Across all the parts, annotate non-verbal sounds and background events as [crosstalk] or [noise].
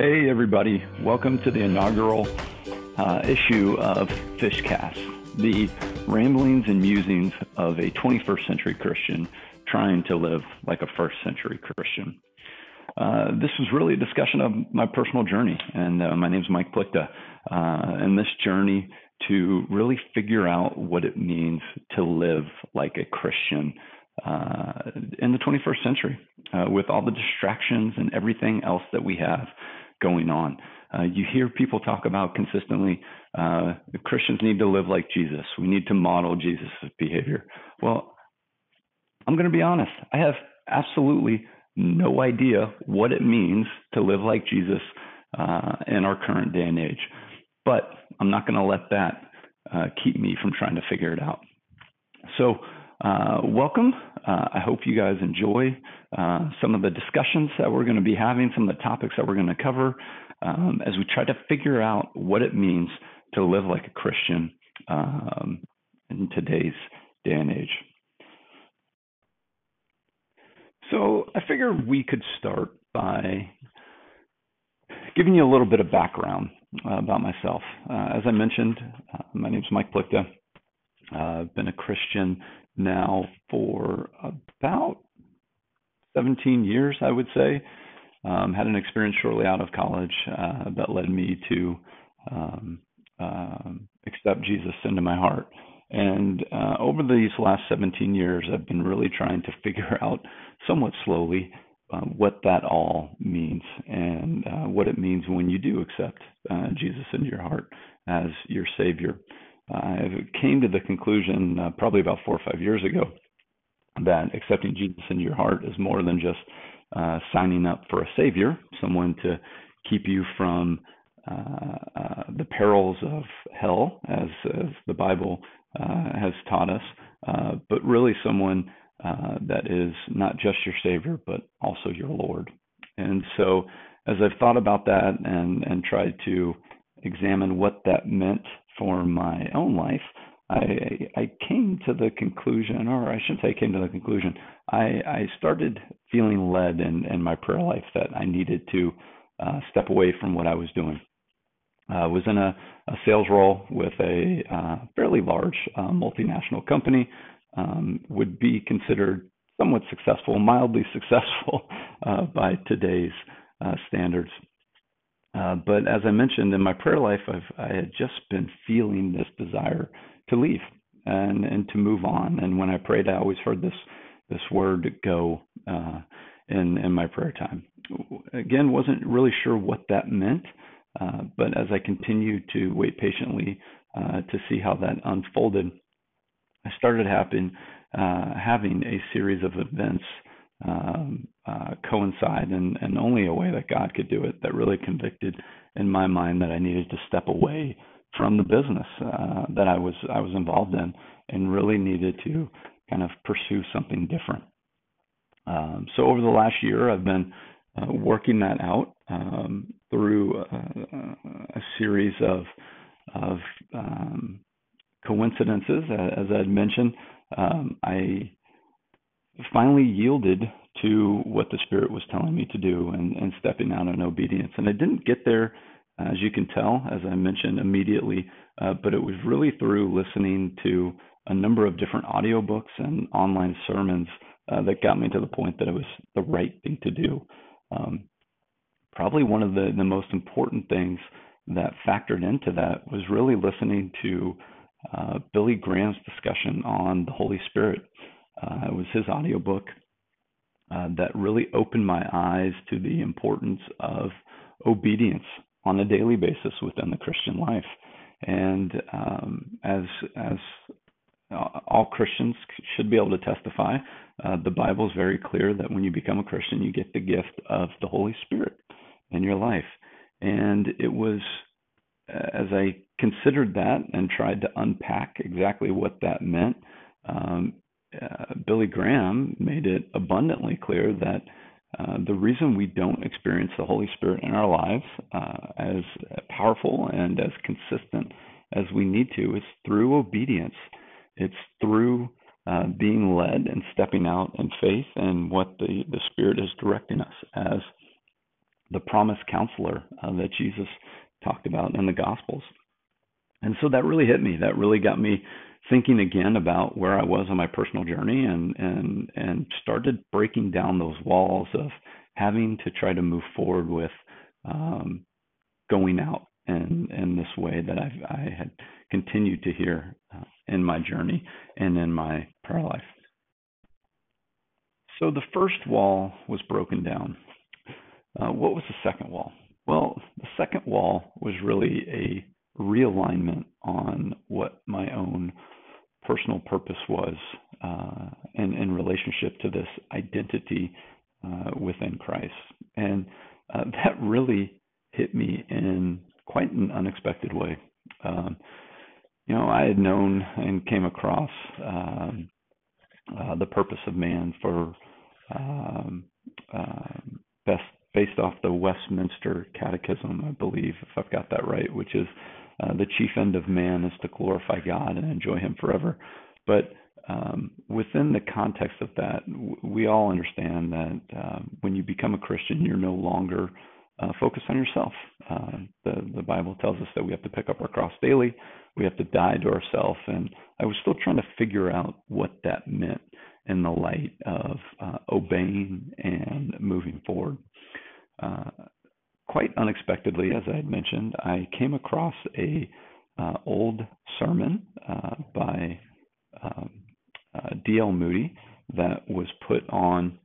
Hey, everybody. Welcome to the inaugural uh, issue of Fishcast, the ramblings and musings of a 21st century Christian trying to live like a first century Christian. Uh, this was really a discussion of my personal journey, and uh, my name is Mike Plichta. Uh, and this journey to really figure out what it means to live like a Christian uh, in the 21st century uh, with all the distractions and everything else that we have going on. Uh, you hear people talk about consistently uh, Christians need to live like Jesus. We need to model Jesus' behavior. Well, I'm going to be honest. I have absolutely no idea what it means to live like Jesus uh, in our current day and age. But I'm not going to let that uh, keep me from trying to figure it out. So, uh, welcome. Uh, I hope you guys enjoy uh, some of the discussions that we're going to be having, some of the topics that we're going to cover um, as we try to figure out what it means to live like a Christian um, in today's day and age. So, I figured we could start by giving you a little bit of background uh, about myself. Uh, as I mentioned, uh, my name is Mike Plichta. I've been a Christian now for about 17 years, I would say. Um, had an experience shortly out of college uh, that led me to um, um, accept Jesus into my heart. And uh, over these last 17 years, I've been really trying to figure [laughs] out, somewhat slowly, uh, what that all means and uh, what it means when you do accept uh, Jesus into your heart as your Savior. I came to the conclusion uh, probably about four or five years ago that accepting Jesus into your heart is more than just uh, signing up for a Savior, someone to keep you from uh, uh, the perils of hell, as, as the Bible uh, has taught us, uh, but really someone that is not just your Savior, but also your Lord. And so, as I've thought about that and, and tried to examine what that meant for my own life, I, I came to the conclusion, or I shouldn't say came to the conclusion, I, I started feeling led in, in my prayer life that I needed to uh, step away from what I was doing. I was in a, a, sales role with a uh, fairly large uh, multinational company, um, would be considered somewhat successful, mildly [laughs] successful uh, by today's uh, standards. Uh, but as I mentioned in my prayer life, I've, I had just been feeling this desire to leave and and to move on. And when I prayed, I always heard this this word "go" uh, in in my prayer time. Again, wasn't really sure what that meant, uh, but as I continued to wait patiently uh, to see how that unfolded, I started having uh, having a series of events um, uh, coincide and, in only a way that God could do it that really convicted in my mind that I needed to step away from the business uh, that I was I was involved in and really needed to kind of pursue something different. Um, so over the last year, I've been uh, working that out um, through uh, a series of of um, coincidences. As I had mentioned, um, I finally yielded to what the Spirit was telling me to do and, and stepping out in obedience. And I didn't get there, as you can tell, as I mentioned immediately, uh, but it was really through listening to a number of different audiobooks and online sermons uh, that got me to the point that it was the right thing to do. Um, probably one of the, the most important things that factored into that was really listening to uh, Billy Graham's discussion on the Holy Spirit. Uh, it was his audiobook uh, that really opened my eyes to the importance of obedience on a daily basis within the Christian life. And um, as as all Christians should be able to testify, uh, the Bible is very clear that when you become a Christian, you get the gift of the Holy Spirit in your life. And it was as I considered that and tried to unpack exactly what that meant, um, uh, Billy Graham made it abundantly clear that uh, the reason we don't experience the Holy Spirit in our lives uh, as powerful and as consistent as we need to is through obedience. It's through uh, being led and stepping out in faith and what the, the Spirit is directing us as the promised counselor uh, that Jesus talked about in the Gospels. And so that really hit me. That really got me thinking again about where I was on my personal journey and and and started breaking down those walls of having to try to move forward with um, going out in in this way that I've, I had continued to hear uh, in my journey and in my prayer life. So the first wall was broken down. Uh, what was the second wall? Well, the second wall was really a realignment on what my own personal purpose was uh, in, in relationship to this identity uh, within Christ. And uh, [laughs] that really hit me in quite an unexpected way. Um, you know, I had known and came across um, uh, the purpose of man for um, uh, best based off the Westminster Catechism, I believe, if I've got that right, which is uh, the chief end of man is to glorify God and enjoy Him forever. But um, within the context of that, we all understand that um, when you become a Christian, you're no longer uh, focused on yourself. Uh, the the Bible tells us that we have to pick up our cross daily. We have to die to ourselves, and I was still trying to figure out what that meant in the light of uh, obeying and moving forward. Uh, quite unexpectedly, as I had mentioned, I came across a uh, old sermon uh, by um, uh, D.L. Moody that was put on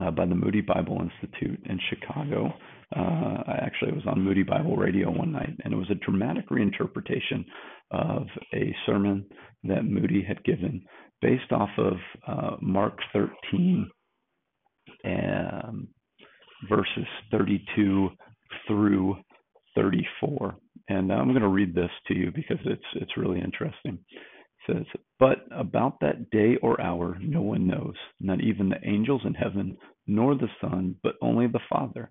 uh, by the Moody Bible Institute in Chicago. Uh, actually, was on Moody Bible Radio one night, and it was a dramatic reinterpretation of a sermon that Moody had given based off of Mark 13, um, verses 32 through 34. And I'm going to read this to you because it's it's really interesting. It says, "But about that day or hour no one knows, not even the angels in heaven, nor the Son, but only the Father.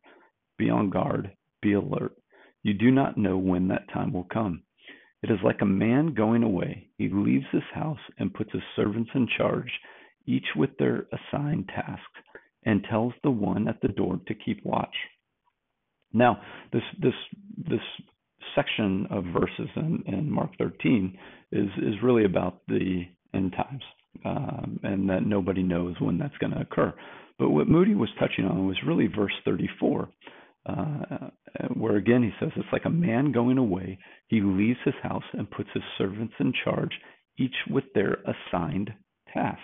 Be on guard, be alert. You do not know when that time will come. It is like a man going away. He leaves his house and puts his servants in charge, each with their assigned tasks, and tells the one at the door to keep watch. Now, this this this section of verses in, in Mark 13 is is really about the end times, um, and that nobody knows when that's going to occur. But what Moody was touching on was really verse 34, uh, where again he says it's like a man going away. He leaves his house and puts his servants in charge, each with their assigned task.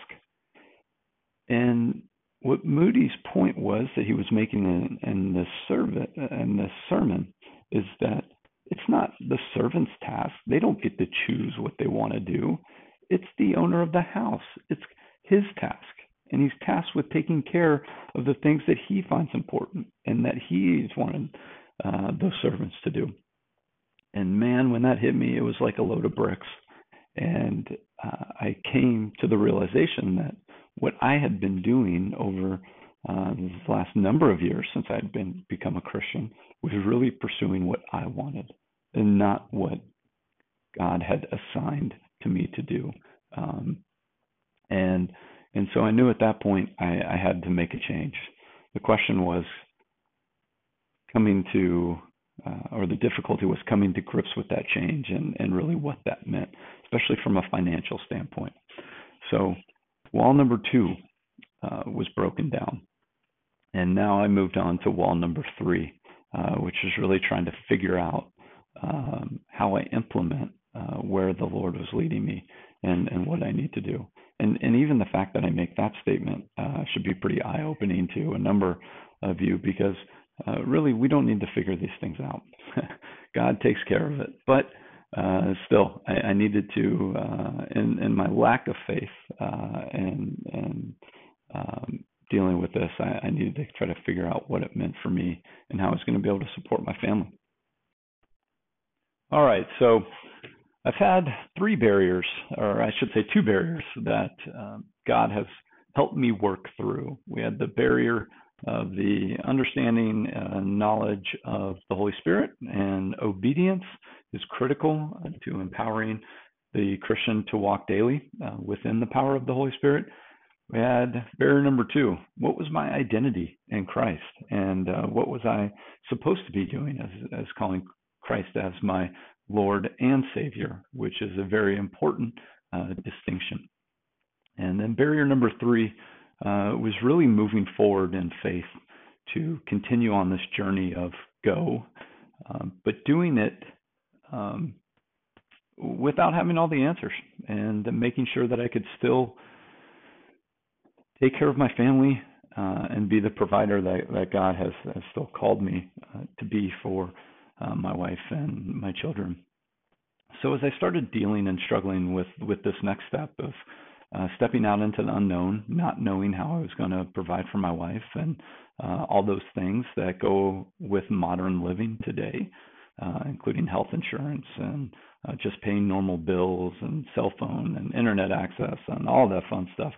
And what Moody's point was that he was making in, in this servant in this sermon is that it's not the servant's task. They don't get to choose what they want to do. It's the owner of the house. It's his task. And he's tasked with taking care of the things that he finds important and that he's wanted uh, those servants to do. And man, when that hit me, it was like a load of bricks. And uh, I came to the realization that what I had been doing over uh, the last number of years since I had been become a Christian was really pursuing what I wanted and not what God had assigned to me to do. Um, and and so I knew at that point I, I had to make a change. The question was coming to, uh, or the difficulty was coming to grips with that change and, and really what that meant, especially from a financial standpoint. So Wall number two uh, was broken down. And now I moved on to wall number three, uh, which is really trying to figure out um, how I implement uh, where the Lord was leading me and, and what I need to do. And, and even the fact that I make that statement uh, should be pretty eye opening to a number of you because uh, really we don't need to figure these things out. [laughs] God takes care of it. But uh, still, I, I, needed to, uh, in, in my lack of faith uh, and and um, dealing with this, I, I, needed to try to figure out what it meant for me and how I was going to be able to support my family. All right, so I've had three barriers, or I should say two barriers, that um, God has helped me work through. We had the barrier of the understanding and knowledge of the Holy Spirit and obedience is critical to empowering the Christian to walk daily uh, within the power of the Holy Spirit. We had barrier number two. What was my identity in Christ, and uh, what was I supposed to be doing as as calling Christ as my Lord and Savior, which is a very important uh, distinction. And then barrier number three uh, was really moving forward in faith to continue on this journey of go, um, but doing it um, without having all the answers and making sure that I could still take care of my family uh, and be the provider that, that God has, has still called me uh, to be for uh, my wife and my children. So as I started dealing and struggling with with this next step of uh, stepping out into the unknown, not knowing how I was going to provide for my wife, and uh, all those things that go with modern living today, uh, including health insurance and uh, just paying normal bills and cell phone and internet access and all that fun stuff.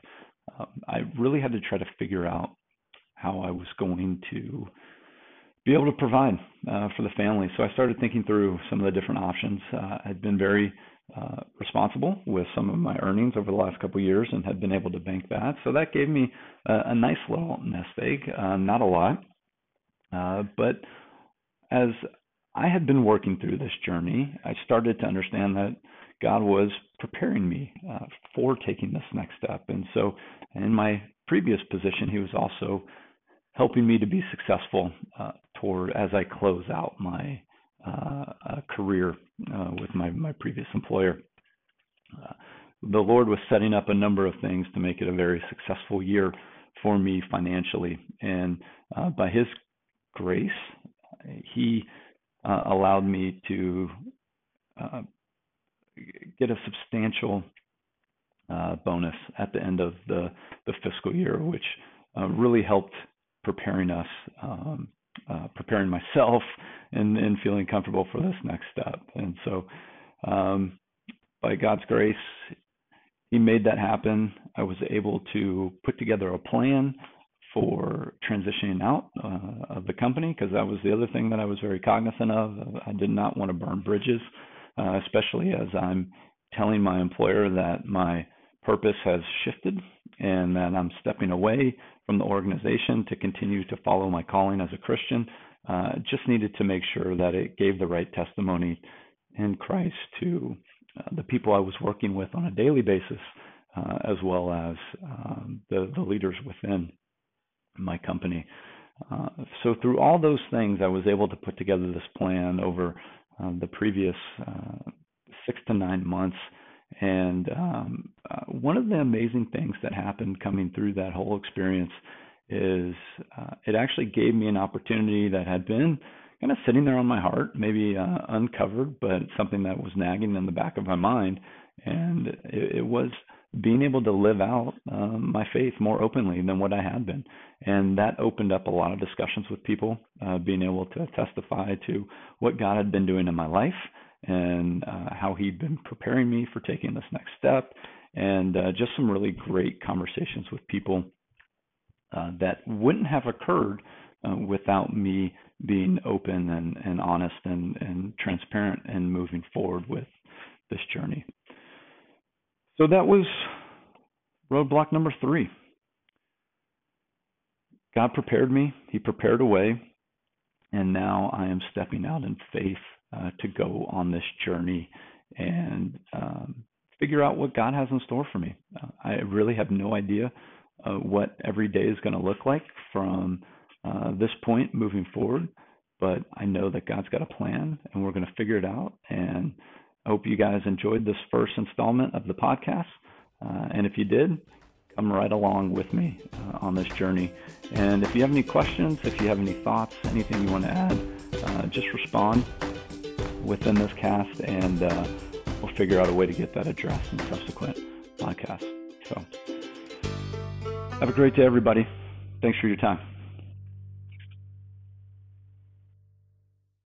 Um, I really had to try to figure out how I was going to be able to provide uh, for the family. So I started thinking through some of the different options. Uh, I'd been very uh, responsible with some of my earnings over the last couple of years and had been able to bank that. So that gave me a, a nice little nest egg, uh, not a lot. Uh, but as I had been working through this journey, I started to understand that God was preparing me uh, for taking this next step. And so in my previous position, He was also helping me to be successful uh, toward as I close out my uh, career uh, with my, my previous employer. Uh, the Lord was setting up a number of things to make it a very successful year for me financially. And uh, by His grace, He uh, allowed me to get a substantial bonus at the end of the, the fiscal year, which really helped preparing us, um, uh, preparing myself, and, and feeling comfortable for this next step. And so, um, by God's grace, He made that happen. I was able to put together a plan for transitioning out uh, of the company because that was the other thing that I was very cognizant of. I did not want to burn bridges, uh, especially as I'm telling my employer that my purpose has shifted and that I'm stepping away from the organization to continue to follow my calling as a Christian. Uh, just needed to make sure that it gave the right testimony in Christ to uh, the people I was working with on a daily basis, uh, as well as um, the, the leaders within my company. Uh, so through all those things, I was able to put together this plan over uh, the previous uh, six to nine months and um, uh, one of the amazing things that happened coming through that whole experience is uh, it actually gave me an opportunity that had been kind of sitting there on my heart, maybe uncovered, but something that was nagging in the back of my mind. And it, it was being able to live out um, my faith more openly than what I had been. And that opened up a lot of discussions with people, uh, being able to testify to what God had been doing in my life and uh, how he'd been preparing me for taking this next step, and uh, just some really great conversations with people uh, that wouldn't have occurred uh, without me being open and, and honest and, and transparent and moving forward with this journey. So that was roadblock number three. God prepared me, He prepared a way, and now I am stepping out in faith uh, to go on this journey and um, figure out what God has in store for me. Uh, I really have no idea uh, what every day is going to look like from uh, this point moving forward, but I know that God's got a plan and we're going to figure it out. And hope you guys enjoyed this first installment of the podcast. Uh, and if you did, come right along with me uh, on this journey. And if you have any questions, if you have any thoughts, anything you want to add, just respond within this cast, and uh, we'll figure out a way to get that addressed in subsequent podcasts. So, have a great day, everybody. Thanks for your time.